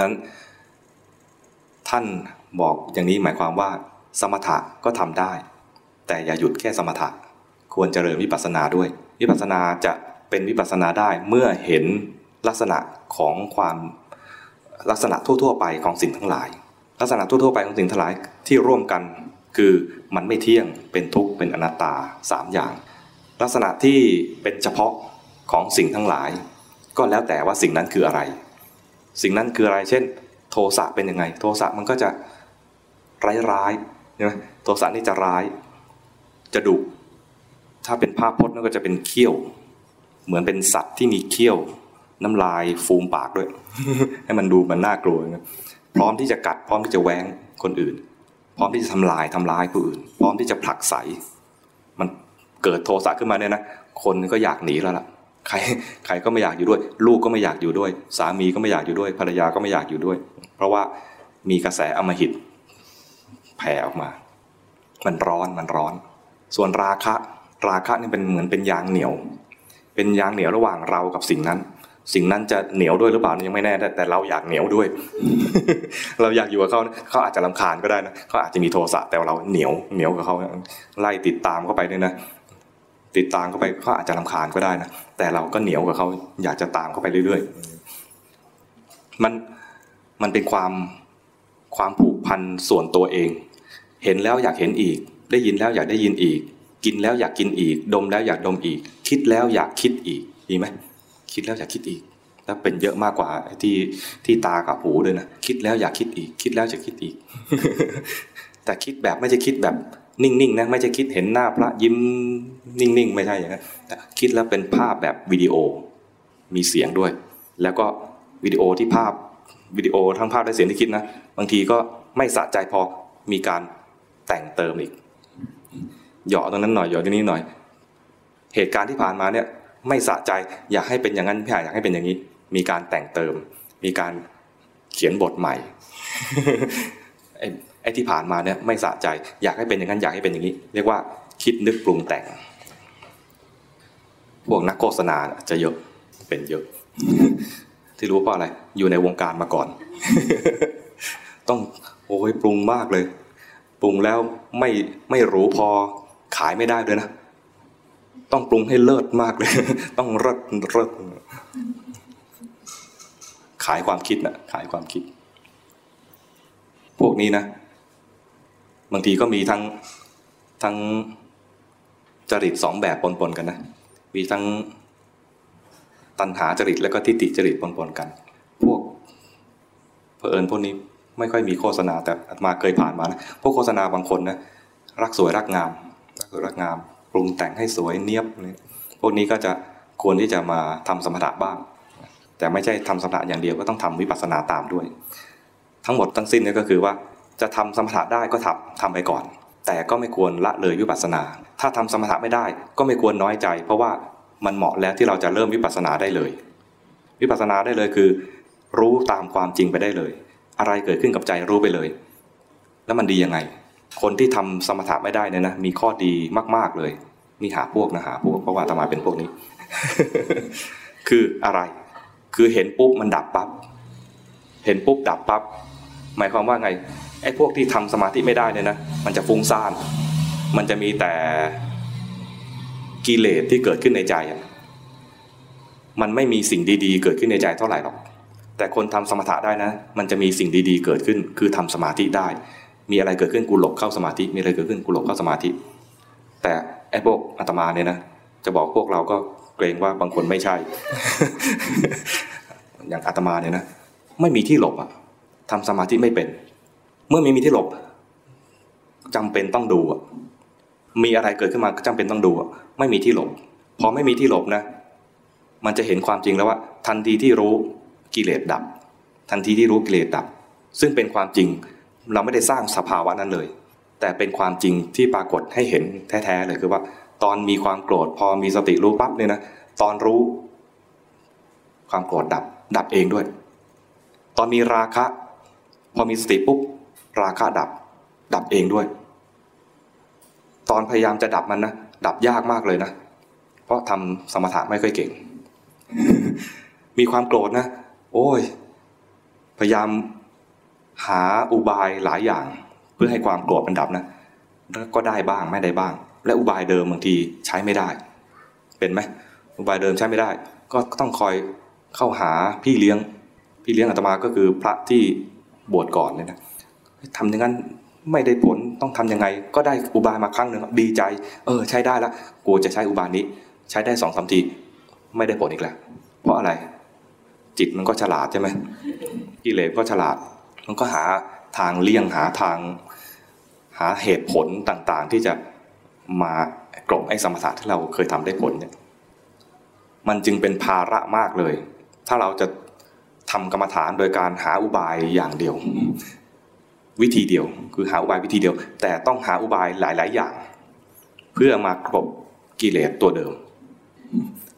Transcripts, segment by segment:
นั้นท่านบอกอย่างนี้หมายความว่า สมถะก็ทำได้ แต่อย่าหยุดแค่สมถะ ควรเจริญวิปัสสนาด้วย วิปัสสนาจะเป็นวิปัสสนาได้เมื่อเห็นลักษณะของความลักษณะทั่ว ๆ ไปของสิ่งทั้งหลาย ลักษณะทั่ว ๆ ไปของสิ่งทั้งหลายที่ร่วมกันคือมันไม่เที่ยงเป็นทุกข์เป็นอนัตตาสามอย่าง ลักษณะที่เป็นเฉพาะของสิ่งทั้งหลาย ก็แล้วแต่ว่าสิ่งนั้นคืออะไร สิ่งนั้นคืออะไรเช่น โทสะเป็นยังไง โทสะมันก็จะร้ายๆใช่ไหมโทสะนี่จะร้าย จะดุถ้าเป็นภาพพจน์นั่นก็จะเป็นเขี้ยว เหมือนเป็นสัตว์ที่มีเขี้ยว น้ำลายฟูมปากด้วย ให้มันดูมันน่ากลัวนะพร้อมที่จะกัด พร้อมที่จะแหวงคนอื่น พร้อมที่จะทำลายทำร้ายผู้อื่น พร้อมที่จะผลักไสมันเกิดโทสะขึ้นมาเนี่ยนะคนก็อยากหนีแล้วล่ะ ใครใครก็ไม่อยากอยู่ด้วย ลูกก็ไม่อยากอยู่ด้วย สามีก็ไม่อยากอยู่ด้วย ภรรยาก็ไม่อยากอยู่ด้วย เพราะว่ามีกระแสอมหิตแผ่ออกมา มันร้อนมันร้อน ส่วนราคะ ราคะนี่เป็นเหมือนเป็นยางเหนียว เป็นยางเหนียวระหว่างเรากับสิ่งนั้น สิ่งนั้นจะเหนียวด้วยหรือเปล่ายังไม่แน่แต่เราอยากเหนียวด้วย เราอยากอยู่กับเขาเขาอาจจะลำคาญก็ได้นะเขาอาจจะมีโทสะแต่เราเหนียวเหนียวกับเขาไล่ติดตามเข้าไปเนี่ยนะ ติดตามเข้าไปเขาอาจจะลำคาญก็ได้นะแต่เราก็เหนียวกับเขาอยากจะตามเข้าไปเรื่อยๆมันมันเป็นความความผูกพันส่วนตัวเอง เห็นแล้วอยากเห็นอีก ได้ยินแล้วอยากได้ยินอีก กินแล้วอยากกินอีก ดมแล้วอยากดมอีก คิดแล้วอยากคิดอีกดีไหมคิดแล้วอยากคิดอีกแล้วเป็นเยอะมากกว่าที่ที่ตากับหูด้วยนะคิดแล้วอยากคิดอีก คิดแล้วจะคิดอีก แต่คิดแบบไม่ใช่คิดแบบ นิ่งๆนะไม่ใช่คิดเห็นหน้าพระยิ้มนิ่งๆ ไม่ใช่อย่างนั้นคิดแล้วเป็นภาพแบบวิดีโอมีเสียงด้วย แล้วก็วิดีโอที่ภาพวิดีโอทั้งภาพและเสียงที่คิดนะบางทีก็ไม่สะใจพอมีการแต่งเติมอีกหยอตรงนั้นหน่อยหยอตรงนี้หน่อย เหตุการณ์ที่ผ่านมาเนี่ยไม่สะใจอยากให้เป็นอย่างนั้นพี่ายอยากให้เป็นอย่างนี้ มีการแต่งเติม มีการเขียนบทใหม่ ไอ้ที่ผ่านมาเนี่ยไม่สะใจ อยากให้เป็นอย่างนั้นอยากให้เป็นอย่างนี้ เรียกว่าคิดนึกปรุงแต่ง พวกนักโฆษณาจะเยอะเป็นเยอะ ที่รู้เพราะอะไร อยู่ในวงการมาก่อน ต้องโอ้ยปรุงมากเลย ปรุงแล้วไม่ไม่รู้พอขายไม่ได้เลยนะ ต้องปรุงให้เลิศมากเลย ต้องเลิศเลิศขายความคิดนะขายความคิด พวกนี้นะ บางทีก็มีทั้งทั้งจริตสองแบบปนๆกันนะ มีทั้งตัณหาจริตแล้วก็ทิฏฐิจริตปนๆกัน พวกเผอิญพวกนี้ไม่ค่อยมีโฆษณาแต่มาเคยผ่านมานะพวกโฆษณาบางคนนะรักสวยรักงามรักสวยรักงามปรุงแต่งให้สวยเนียบพวกนี้ก็จะควรที่จะมาทำสมถะบ้าง แต่ไม่ใช่ทำสมถะอย่างเดียวก็ต้องทำวิปัสสนาตามด้วย ทั้งหมดทั้งสิ้นนี่ก็คือว่า จะทำสมถะได้ก็ทำทำไปก่อน แต่ก็ไม่ควรละเลยวิปัสสนา ถ้าทำสมถะไม่ได้ก็ไม่ควรน้อยใจ เพราะว่ามันเหมาะแล้วที่เราจะเริ่มวิปัสสนาได้เลย วิปัสสนาได้เลยคือ รู้ตามความจริงไปได้เลย อะไรเกิดขึ้นกับใจรู้ไปเลย แล้วมันดียังไง คนที่ทำสมถะไม่ได้เนี่ยนะมีข้อดีมาก ๆเลยนี่หาพวกนะหาพวกเพราะว่าธรรมาเป็นพวกนี้ คืออะไร คือเห็นปุ๊บมันดับปั๊บเห็นปุ๊บดับปั๊บหมายความว่าไง ไอ้พวกที่ทำสมาธิไม่ได้เนี่ยนะมันจะฟุ้งซ่าน มันจะมีแต่กิเลสที่เกิดขึ้นในใจมันไม่มีสิ่งดีๆ เกิดขึ้นในใจเท่าไหร่หรอก แต่คนทำสมถะได้นะ มันจะมีสิ่งดีๆ เกิดขึ้น คือทำสมาธิได้ มีอะไรเกิดขึ้นกูหลบเข้าสมาธิ มีอะไรเกิดขึ้นกูหลบเข้าสมาธิ แต่ไอ้พวกอาตมาเนี่ยนะ จะบอกพวกเราก็เกรงว่าบางคนไม่ใช่ อย่างอาตมาเนี่ยนะ ไม่มีที่หลบอะทำสมาธิไม่เป็น เมื่อไม่มีที่หลบจำเป็นต้องดูมีอะไรเกิดขึ้นมาก็จำเป็นต้องดูไม่มีที่หลบพอไม่มีที่หลบนะ มันจะเห็นความจริงแล้วว่า ทันทีที่รู้กิเลสดับ ทันทีที่รู้กิเลสดับ ซึ่งเป็นความจริงเราไม่ได้สร้างสภาวะนั้นเลย แต่เป็นความจริงที่ปรากฏให้เห็นแท้ๆเลยคือว่า ตอนมีความโกรธพอมีสติรู้ปั๊บเนี่ยนะตอนรู้ ความโกรธดับ ดับเองด้วย ตอนมีราคะ พอมีสติปุ๊บ ราคะดับ ดับเองด้วย ตอนพยายามจะดับมันนะดับยากมากเลยนะ เพราะทำสมถะไม่ค่อยเก่ง มีความโกรธนะ โอ้ย พยายามหาอุบายหลายอย่าง เพื่อให้ความโกรธมันดับนะแล้วก็ได้บ้างไม่ได้บ้าง และอุบายเดิมบางทีใช้ไม่ได้ เป็นไหมอุบายเดิมใช้ไม่ได้ ก็ต้องคอยเข้าหาพี่เลี้ยง พี่เลี้ยงอาตมาก็คือพระที่บวชก่อนเนี่ยนะ ทำอย่างนั้นไม่ได้ผลต้องทํำยังไง ก็ได้อุบายมาครั้งหนึ่งดีใจ เออ ใช้ได้แล้วกูจะใช้อุบายนี้ ใช้ได้สองสามทีไม่ได้ผลอีกแล้วเพราะอะไร จิตมันก็ฉลาดใช่ไหมกิเลสก็ฉลาด มันก็หาทางเลี่ยงหาทาง หาเหตุผลต่างๆ ที่จะมากลบไอ้สมถะที่เราเคยทำได้ผลเนี่ยมันจึงเป็นภาระมากเลย ถ้าเราจะทำกรรมฐานโดยการหาอุบายอย่างเดียว วิธีเดียว คือหาอุบายวิธีเดียว แต่ต้องหาอุบายหลาย ๆ อย่าง เพื่อมากลบกิเลสตัวเดิม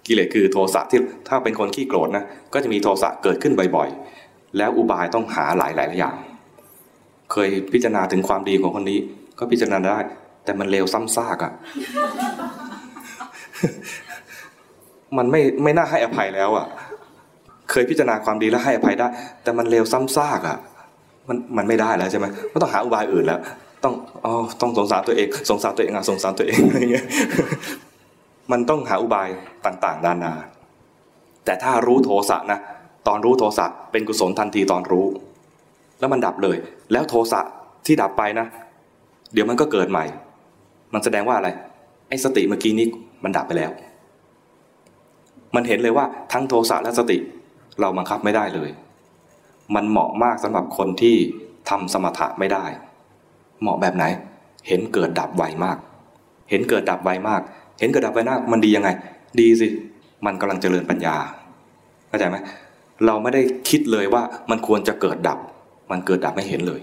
กิเลสคือโทสะที่ถ้าเป็นคนขี้โกรธนะก็จะมีโทสะเกิดขึ้นบ่อย ๆ แล้วอุบายต้องหาหลายๆอย่าง เคยพิจารณาถึงความดีของคนนี้ ก็พิจารณาได้ แต่มันเลวซ้ำซากอะ่ะมันไม่ไม่น่าให้อภัยแล้วอะ่ะ เคยพิจารณาความดีแล้วให้อภัยได้ แต่มันเลวซ้ำซากอะ่ะ มันมันไม่ได้แล้วใช่ไหมก็ต้องหาอุบายอื่นแล้ว ต้องอ๋อต้องสงสารตัวเอง สงสารตัวเองอะสงสารตัวเองอะไรเงี้ยมันต้องหาอุบายต่างๆนานา แต่ถ้ารู้โทสะนะตอนรู้โทสะเป็นกุศลทันทีตอนรู้ แล้วมันดับเลย แล้วโทสะที่ดับไปนะ เดี๋ยวมันก็เกิดใหม่ มันแสดงว่าอะไร ไอ้สติเมื่อกี้นี้มันดับไปแล้ว มันเห็นเลยว่าทั้งโทสะและสติเราบังคับไม่ได้เลย มันเหมาะมากสำหรับคนที่ทำสมถะไม่ได้ เหมาะแบบไหน เห็นเกิดดับไวมาก เห็นเกิดดับไวมาก เห็นเกิดดับไวมากมันดียังไง ดีสิ มันกำลังเจริญปัญญาเข้าใจไหมเราไม่ได้คิดเลยว่ามันควรจะเกิดดับ มันเกิดดับไม่เห็นเลย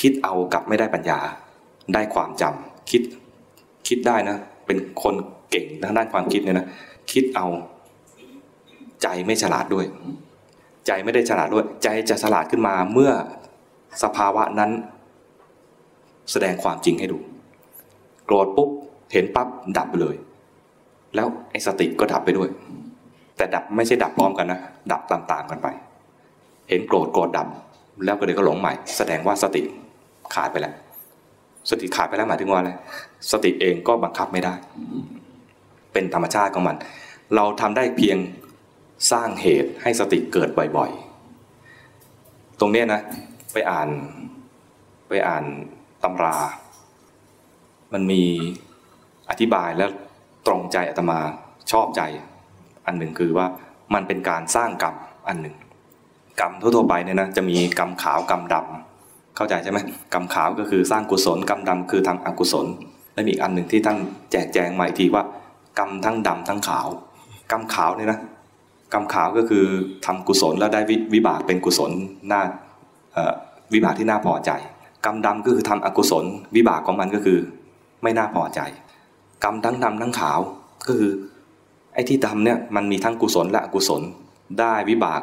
คิดเอากับไม่ได้ปัญญา ได้ความจำคิด คิดได้นะ เป็นคนเก่งทางด้านความคิดเนี่ยนะ คิดเอาใจไม่ฉลาดด้วย ใจไม่ได้ฉลาดด้วย ใจจะฉลาดขึ้นมาเมื่อสภาวะนั้นแสดงความจริงให้ดู โกรธปุ๊บเห็นปั๊บดับไปเลย แล้วไอ้สติก็ดับไปด้วย แต่ดับไม่ใช่ดับพร้อมกันนะ ดับต่างๆกันไป เห็นโกรธโกรธดับ แล้วก็เดี๋ยวก็หลงใหม่ แสดงว่าสติขาดไปแล้ว สติขาดไปแล้วหมายถึงว่าอะไร สติเองก็บังคับไม่ได้ เป็นธรรมชาติของมัน เราทำได้เพียง สร้างเหตุให้สติเกิดบ่อยๆ ตรงเนี้ยนะ ไปอ่านไปอ่านตำรา มันมีอธิบายแล้วตรงใจอาตมาชอบใจ อันหนึ่งคือว่ามันเป็นการสร้างกรรมอันหนึ่ง กรรมทั่วๆไปเนี่ยนะจะมีกรรมขาวกรรมดำเข้าใจใช่ไหมกรรมขาวก็คือสร้างกุศลกรรมดำคือทำอกุศล และมีอีกอันหนึ่งที่ท่านแจกแจงมาอีกทีว่ากรรมทั้งดำทั้งขาว กรรมขาวเนี่ยนะ กรรมขาวก็คือทำกุศลแล้วได้วิบากเป็นกุศลน้าวิบากที่น่าพอใจ กรรมดำก็คือทำอกุศล วิบากของมันก็คือ ไม่น่าพอใจ กรรมทั้งดำทั้งขาวก็คือไอ้ที่ดำเนี่ยมันมีทั้งกุศลและอกุศลได้วิบาก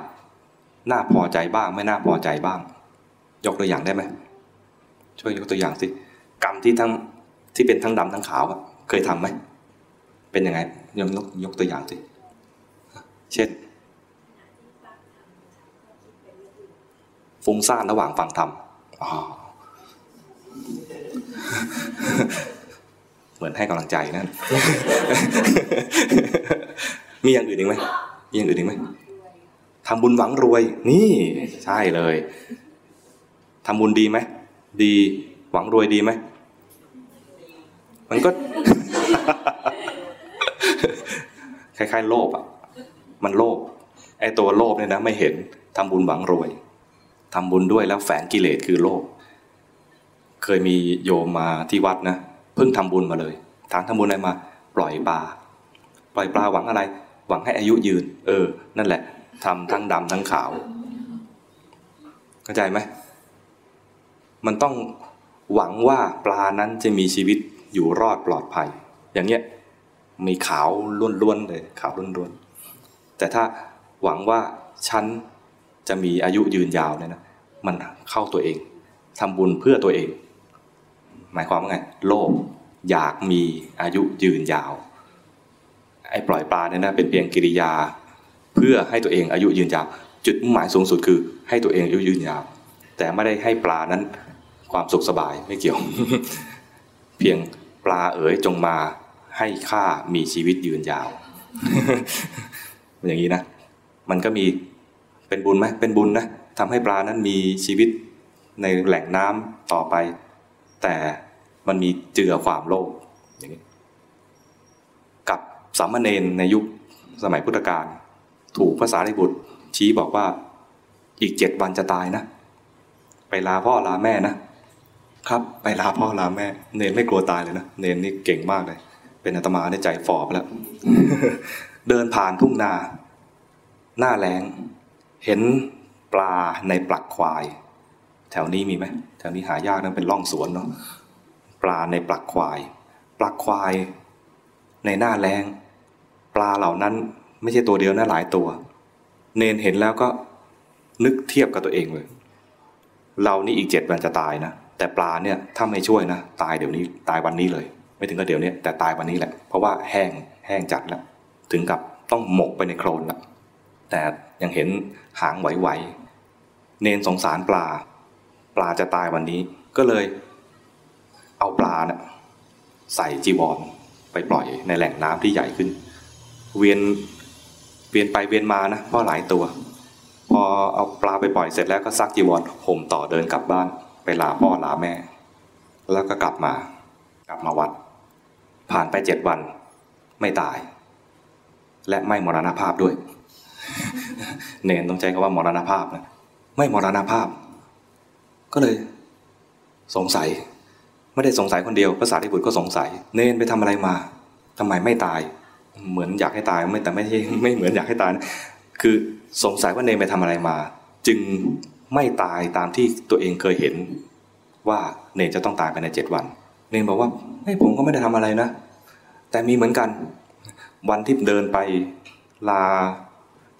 น่าพอใจบ้าง ไม่น่าพอใจบ้าง ยกตัวอย่างได้ไหมช่วยยกตัวอย่างสิกรรมที่ทั้งที่เป็นทั้งดำทั้งขาวเคยทํำไหมเป็นยังไงยกยกตัวอย่างสิ เช่นฟุ้งซ่านระหว่างฟังธรรมเหมือนให้กำลังใจนั่น มีอย่างอื่นอีกไหมมีอย่างอื่นอีกไหมทำบุญหวังรวย นี่ใช่เลยทำบุญดีไหม ดีหวังรวยดีไหม มันก็ คล้ายๆ โลภอะ มันโลภไอ้ตัวโลภเนี่ยนะไม่เห็นทำบุญหวังรวยทำบุญด้วยแล้วแฝงกิเลสคือโลภเคยมีโยมมาที่วัดนะเพิ่งทำบุญมาเลยทางทำบุญอะไรมา ปล่อยปลาปล่อยปลาหวังอะไร หวังให้อายุยืน เออ นั่นแหละทำทั้งดำทั้งขาวเข้าใจไหมมันต้องหวังว่าปลานั้นจะมีชีวิตอยู่รอดปลอดภัย อย่างเงี้ยมีขาวล้วนๆเลยขาวล้วนๆ แต่ถ้าหวังว่าฉันจะมีอายุยืนยาวเนี่ยนะมันเข้าตัวเองทำบุญเพื่อตัวเอง หมายความว่าไง โลภอยากมีอายุยืนยาว ไอ้ปล่อยปลาเนี่ยนะเป็นเพียงกิริยา เพื่อให้ตัวเองอายุยืนยาวจจุดมุ่งหมายสูงสุดคือให้ตัวเองอายุยืนยาว แต่ไม่ได้ให้ปลานั้นความสุขสบายไม่เกี่ยว เพียงปลาเอ๋ยจงมาให้ข้ามีชีวิตยืนยาว อย่างนี้นะ มันก็มีเป็นบุญไหมเป็นบุญนะทำให้ปลานั้นมีชีวิตในแหล่งน้ำต่อไป แต่มันมีเจือความโลภอย่างนี้ กับสามเณรในยุคสมัยพุทธกาลถูกภาษาริบุตร ชี้บอกว่าอีกเจ็ดวันจะตายนะ ไปลาพ่อลาแม่นะครับ ไปลาพ่อลาแม่ เนนไม่กลัวตายเลยนะ เนนนี่เก่งมากเลย เป็นอาตมาได้ใจฟอบแล้ว เดินผ่านทุ่งนา หน้าแรงเห็นปลาในปลักควาย แถวนี้มีไหมแถวนี้หายากนั่นเป็นร่องสวนเนาะปลาในปลักควาย ปลักควาย ในหน้าแรงปลาเหล่านั้นไม่ใช่ตัวเดียวนะหลายตัว เนนเห็นแล้วก็นึกเทียบกับตัวเองเลย เรานี่อีกเจ็ดวันจะตายนะ แต่ปลาเนี่ยถ้าไม่ช่วยนะ ตายเดี๋ยวนี้ตายวันนี้เลย ไม่ถึงกับเดี๋ยวนี้แต่ตายวันนี้แหละ เพราะว่าแห้งแห้งจัดแล้ว ถึงกับต้องหมกไปในโคลนแล้วแต่ยังเห็นหางไหวๆเนนสงสารปลา ปลาจะตายวันนี้ก็เลย เอาปลาเนะ่ยใส่จีวรไปปล่อยในแหล่งน้ำที่ใหญ่ขึ้น เวียนเวียนไปเวียนมานะเพราะหลายตัว พอเอาปลาไปปล่อยเสร็จแล้วก็ซักจีวรห่มต่อเดินกลับบ้านไปลาพ่อลาแม่ แล้วก็กลับมา กลับมาวัด ผ่านไปเจ็ดวันไม่ตาย และไม่มรณภาพด้วย เนนต้องใช้คำว่ามรณภาพนะไม่มรณภาพ ก็เลย สงสัย ไม่ได้สงสัยคนเดียวภาษาที่บุตรก็สงสัย เนนไปทำอะไรมาทำไมไม่ตาย เหมือนอยากให้ตายไม่แต่ไม่ใช่ไม่เหมือนอยากให้ตายนะคือสงสัยว่าเนนไปทำอะไรมา จึงไม่ตายตามที่ตัวเองเคยเห็น ว่าเนนจะต้องตายภายในเจ็ดวัน เนนบอกว่าไม่ผมก็ไม่ได้ทำอะไรนะ แต่มีเหมือนกัน วันที่เดินไปลา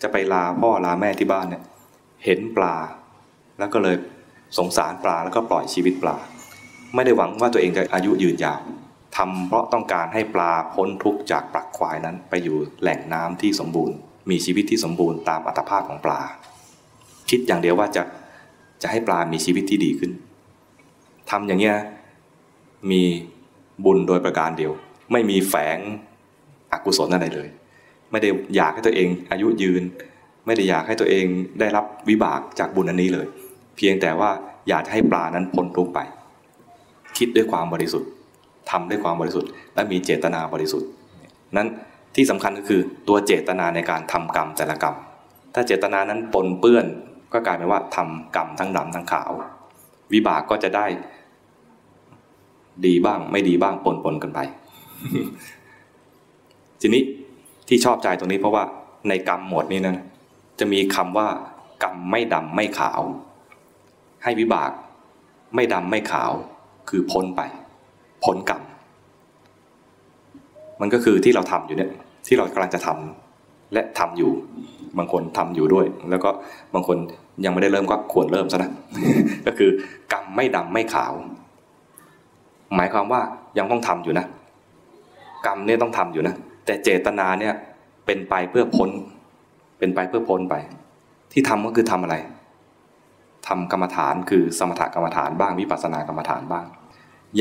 จะไปลาพ่อลาแม่ที่บ้านเนี่ยเห็นปลา แล้วก็เลยสงสารปลาแล้วก็ปล่อยชีวิตปลา ไม่ได้หวังว่าตัวเองจะอายุยืนยาวทำเพราะต้องการให้ปลาพ้นทุกข์จากปลักควายนั้นไปอยู่แหล่งน้ำที่สมบูรณ์ มีชีวิตที่สมบูรณ์ตามอัตภาพของปลา คิดอย่างเดียวว่าจะจะให้ปลามีชีวิตที่ดีขึ้นทำอย่างเงี้ยมีบุญโดยประการเดียว ไม่มีแฝง กุศลอะไรเลย ไม่ได้อยากให้ตัวเองอายุยืน ไม่ได้อยากให้ตัวเองได้รับวิบากจากบุญอันนี้เลย เพียงแต่ว่าอยากให้ปลานั้นพ้นทุกไป คิดด้วยความบริสุทธิ์ทำด้วยความบริสุทธิ์ และมีเจตนาบริสุทธิ์นั้นที่สำคัญก็คือตัวเจตนาในการทำกรรมแต่ละกรรม ถ้าเจตนานั้นปนเปื้อนก็กลายเป็นว่าทำกรรมทั้งดำทั้งขาว วิบากก็จะได้ ดีบ้างไม่ดีบ้างปนปนกันไป ทีนี้ที่ชอบใจตรงนี้เพราะว่าในกรรมหมวดนี้นะจะมีคำว่ากรรมไม่ดำไม่ขาว ให้วิบาก ไม่ดำไม่ขาว คือพ้นไป พ้นกรรมมันก็คือที่เราทำอยู่เนี่ย ที่เรากำลังจะทำและทำอยู่ บางคนทำอยู่ด้วย แล้วก็บางคนยังไม่ได้เริ่มก็ควรเริ่มซะนะก็คือกรรมไม่ดำไม่ขาว หมายความว่ายังต้องทำอยู่นะ กรรมเนี่ยต้องทำอยู่นะ แต่เจตนาเนี่ยเป็นไปเพื่อพ้น เป็นไปเพื่อพ้นไป ที่ทำก็คือทำอะไรทำกรรมฐานคือสมถกรรมฐานบ้างวิปัสสนากรรมฐานบ้าง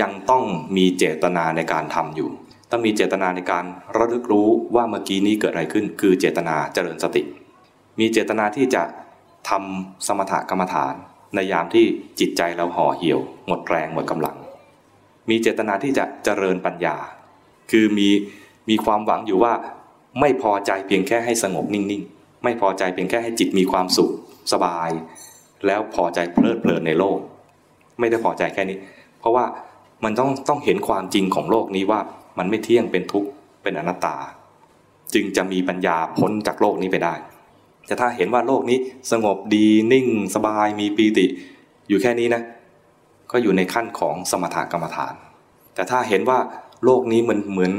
ยังต้องมีเจตนาในการทำอยู่ ต้องมีเจตนาในการระลึกรู้ว่าเมื่อกี้นี้เกิดอะไรขึ้น คือเจตนาเจริญสติ มีเจตนาที่จะทำสมถกรรมฐาน ในยามที่จิตใจเราห่อเหี่ยว หมดแรงหมดกำลัง มีเจตนาที่จะเจริญปัญญา คือมี มีความหวังอยู่ว่าไม่พอใจเพียงแค่ให้สงบนิ่งๆ ไม่พอใจเพียงแค่ให้จิตมีความสุขสบาย แล้วพอใจเพลิดเพลินในโลก ไม่ได้พอใจแค่นี้ เพราะว่ามันต้องต้องเห็นความจริงของโลกนี้ว่ามันไม่เที่ยงเป็นทุกข์เป็นอนัตตา จึงจะมีปัญญาพ้นจากโลกนี้ไปได้ แต่ถ้าเห็นว่าโลกนี้สงบดีนิ่ง สบายมีปีติ อยู่แค่นี้นะ ก็อยู่ในขั้นของสมถกรรมฐาน แต่ถ้าเห็นว่าโลกนี้มันเหมือน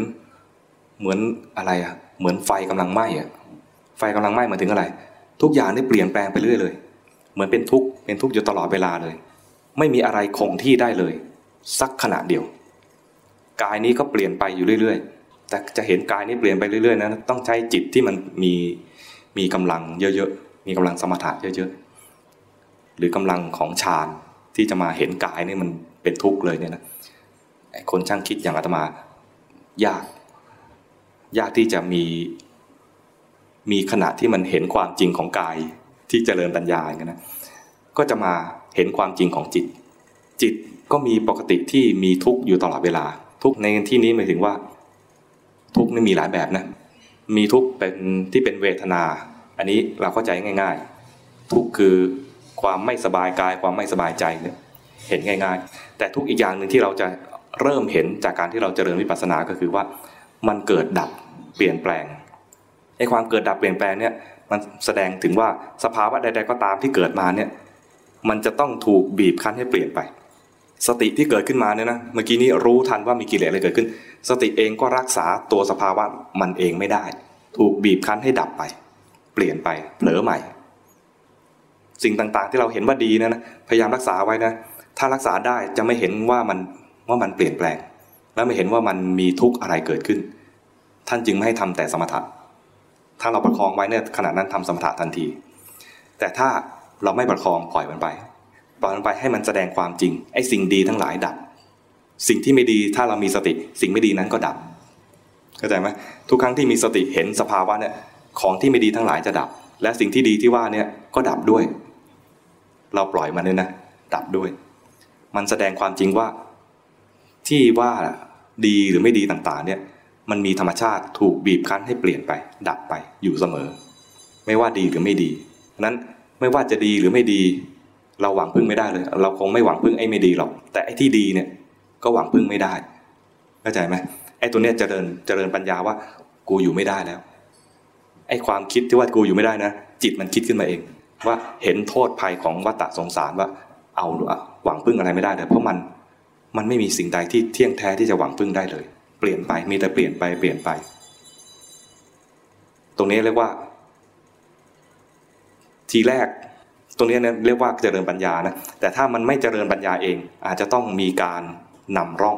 เหมือนอะไรอะเหมือนไฟกำลังไหม้อะไฟกำลังไหม้หมายถึงอะไร ทุกอย่างได้เปลี่ยนแปลงไปเรื่อยเลย เหมือนเป็นทุกข์เป็นทุกข์อยู่ตลอดเวลาเลย ไม่มีอะไรคงที่ได้เลย สักขณะเดียว กายนี้ก็เปลี่ยนไปอยู่เรื่อย ๆ แต่จะเห็นกายนี้เปลี่ยนไปเรื่อยๆนะต้องใช้จิตที่มันมีมีกำลังเยอะๆ มีกำลังสมถะเยอะๆ หรือกำลังของฌานที่จะมาเห็นกายนี่มันเป็นทุกข์เลยเนี่ยนะคนช่างคิดอย่างอาตมายาก ยากที่จะมีมีขณะที่มันเห็นความจริงของกายที่เจริญปัญญาอย่างนี้นะก็จะมาเห็นความจริงของจิต จิตก็มีปกติที่มีทุกข์อยู่ตลอดเวลา ทุกข์ในที่นี้หมายถึงว่า ทุกข์นี่มีหลายแบบนะ มีทุกข์เป็นที่เป็นเวทนา อันนี้เราเข้าใจง่าย ๆ ทุกข์คือความไม่สบายกายความไม่สบายใจเนี่ยเห็นง่าย ๆ แต่ทุกอีกอย่างหนึ่งที่เราจะเริ่มเห็นจากการที่เราเจริญวิปัสสนาก็คือว่า มันเกิดดับเปลี่ยนแปลงไอ้ความเกิดดับเปลี่ยนแปลงเนี่ยมันแสดงถึงว่าสภาวะใด ๆ ก็ตามที่เกิดมาเนี่ยมันจะต้องถูกบีบคั้นให้เปลี่ยนไป สติที่เกิดขึ้นมาเนี่ยนะเมื่อกี้นี้รู้ทันว่ามีกิเลสอะไรเกิดขึ้น สติเองก็รักษาตัวสภาวะมันเองไม่ได้ ถูกบีบคั้นให้ดับไป เปลี่ยนไปเผลอใหม่ สิ่งต่างๆที่เราเห็นว่าดีนะนะพยายามรักษาไว้นะ ถ้ารักษาได้จะไม่เห็นว่ามันว่ามันเปลี่ยนแปลง และไม่เห็นว่ามันมีทุกข์อะไรเกิดขึ้น ท่านจึงไม่ให้ทำแต่สมถะถ้าเราประคองไว้เนี่ยขณะนั้นทำสมถะทันที แต่ถ้าเราไม่ประคองปล่อยมันไปปล่อยมันไปให้มันแสดงความจริงไอ้สิ่งดีทั้งหลายดับ สิ่งที่ไม่ดีถ้าเรามีสติ สิ่งไม่ดีนั้นก็ดับเข้าใจไหมทุกครั้งที่มีสติเห็นสภาวะเนี่ยของที่ไม่ดีทั้งหลายจะดับ และสิ่งที่ดีที่ว่าเนี่ยก็ดับด้วย เราปล่อยมันเลยนะดับด้วย มันแสดงความจริงว่าที่ว่า ดีหรือไม่ดีต่างๆเนี่ยมันมีธรรมชาติถูกบีบคั้นให้เปลี่ยนไป ดับไปอยู่เสมอ ไม่ว่าดีหรือไม่ดีนั้นไม่ว่าจะดีหรือไม่ดี เราหวังพึ่งไม่ได้เลย เราคงไม่หวังพึ่งไอ้ไม่ดีหรอก แต่ไอ้ที่ดีเนี่ยก็หวังพึ่งไม่ได้เข้าใจไหมไอ้ตัวเนี้ยเจริญเจริญปัญญาว่ากูอยู่ไม่ได้แล้วไอ้ความคิดที่ว่ากูอยู่ไม่ได้นะ จิตมันคิดขึ้นมาเอง ว่าเห็นโทษภัยของวัฏฏะสงสารว่าเอาหวังพึ่งอะไรไม่ได้เลยเพราะมัน มันไม่มีสิ่งใดที่เที่ยงแท้ที่จะหวังพึ่งได้เลย เปลี่ยนไปมีแต่เปลี่ยนไปเปลี่ยนไป ตรงนี้เรียกว่า ทีแรก ตรงนี้เนี่ยเรียกว่าเจริญปัญญานะแต่ถ้ามันไม่เจริญปัญญาเอง อาจจะต้องมีการนำร่อง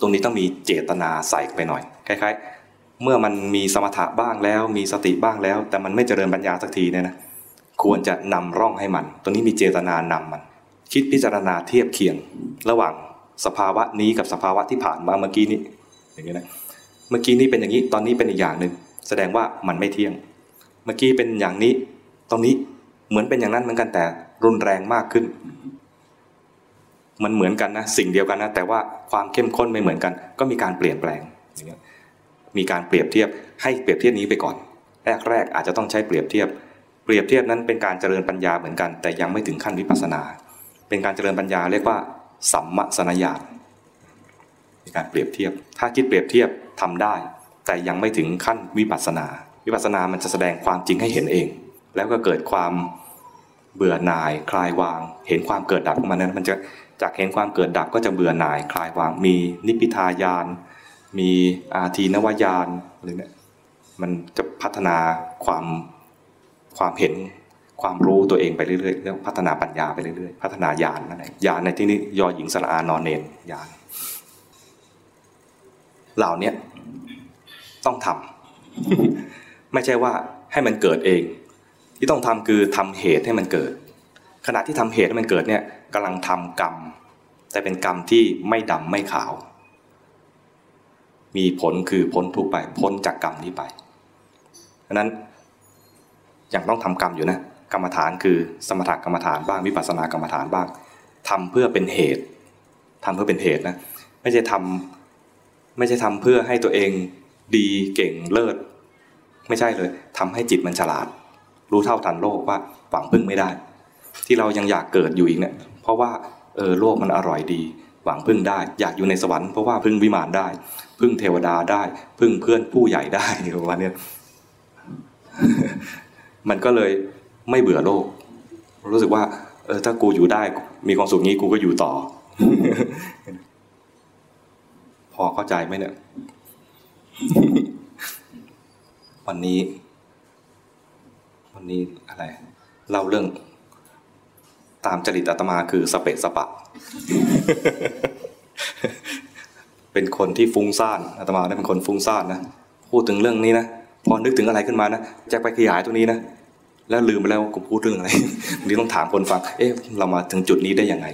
ตรงนี้ต้องมีเจตนาใส่ไปหน่อยคล้ายๆ เมื่อมันมีสมถะบ้างแล้ว มีสติบ้างแล้ว แต่มันไม่เจริญปัญญาสักทีเนี่ยนะควรจะนำร่องให้มัน ตรงนี้มีเจตนานำมัน คิดพิจารณาเทียบเคียง ระหว่าง สภาวะนี้กับสภาวะที่ผ่านมาเมื่อกี้นี้อย่างนี้นะเมื่อกี้นี้เป็นอย่างนี้ตอนนี้เป็นอีกอย่างหนึ่งแสดงว่ามันไม่เที่ยง เมื่อกี้เป็นอย่างนี้ตรงนี้เหมือนเป็นอย่างนั้นเหมือนกันแต่รุนแรงมากขึ้น มันเหมือนกันนะสิ่งเดียวกันนะแต่ว่าความเข้มข้นไม่เหมือนกัน ก็มีการเปลี่ยนแปลงอย่างนี้มีการเปรียบเทียบให้เปรียบเทียบนี้ไปก่อน แรกๆอาจจะต้องใช้เปรียบเทียบ เปรียบเทียบนั้นเป็นการเจริญปัญญาเหมือนกัน แต่ยังไม่ถึงขั้นวิปัสสนา เป็นการเจริญปัญญาเรียกว่า สัมมสนญาณในการเปรียบเทียบ ถ้าคิดเปรียบเทียบทำได้ แต่ยังไม่ถึงขั้นวิปัสสนา วิปัสสนามันจะแสดงความจริงให้เห็นเอง แล้วก็เกิดความเบื่อหน่ายคลายวาง เห็นความเกิดดับของมันนั้นมันจะจากเห็นความเกิดดับก็จะเบื่อหน่ายคลายวาง มีนิพพิทายาน มีอาทีนวายานอะไรเนี่ยมันจะพัฒนาความความเห็น ความรู้ตัวเองไปเรื่อยๆแล้วพัฒนาปัญญาไปเรื่อยๆ พัฒนาญาณนั่นเองญาณในที่นี้ยอหญิงสระอานอนเนนญาณเหล่านี้ต้องทำไม่ใช่ว่าให้มันเกิดเอง ที่ต้องทำคือทำเหตุให้มันเกิด ขณะที่ทำเหตุให้มันเกิดเนี่ยกำลังทำกรรม แต่เป็นกรรมที่ไม่ดำไม่ขาว มีผลคือพ้นทุกไป พ้นจากกรรมนี้ไปเพราะนั้นยังต้องทำกรรมอยู่นะ กรรมฐานคือสมถกรรมฐานบ้างวิปัสสนากรรมฐานบ้างทำเพื่อเป็นเหตุทำเพื่อเป็นเหตุนะไม่ใช่ทำไม่ใช่ทำเพื่อให้ตัวเองดีเก่งเลิศ ไม่ใช่เลยทำให้จิตมันฉลาด รู้เท่าทันโลกว่าหวังพึ่งไม่ได้ ที่เรายังอยากเกิดอยู่อีกเนี่ยเพราะว่าเออโลกมันอร่อยดี หวังพึ่งได้ อยากอยู่ในสวรรค์เพราะว่าพึ่งวิมานได้ พึ่งเทวดาได้ พึ่งเพื่อนผู้ใหญ่ได้ประมาณนี้มันก็เลย ไม่เบื่อโลก รู้สึกว่า เออถ้ากูอยู่ได้ มีความสุขงี้กูก็อยู่ต่อ พอเข้าใจไหมเนี่ย วันนี้ วันนี้อะไร เล่าเรื่อง ตามจริตอาตมาคือสเปะสปะ เป็นคนที่ฟุ้งซ่านอาตมาเนี่ยเป็นคนฟุ้งซ่านนะพูดถึงเรื่องนี้นะพอนึกถึงอะไรขึ้นมานะจะไปขยายตรงนี้นะ แล้วลืมไปแล้วว่าผมพูดเรื่องอะไรวันนี้ต้องถามคนฟัง เอ๊ะ เรามาถึงจุดนี้ได้ยังไง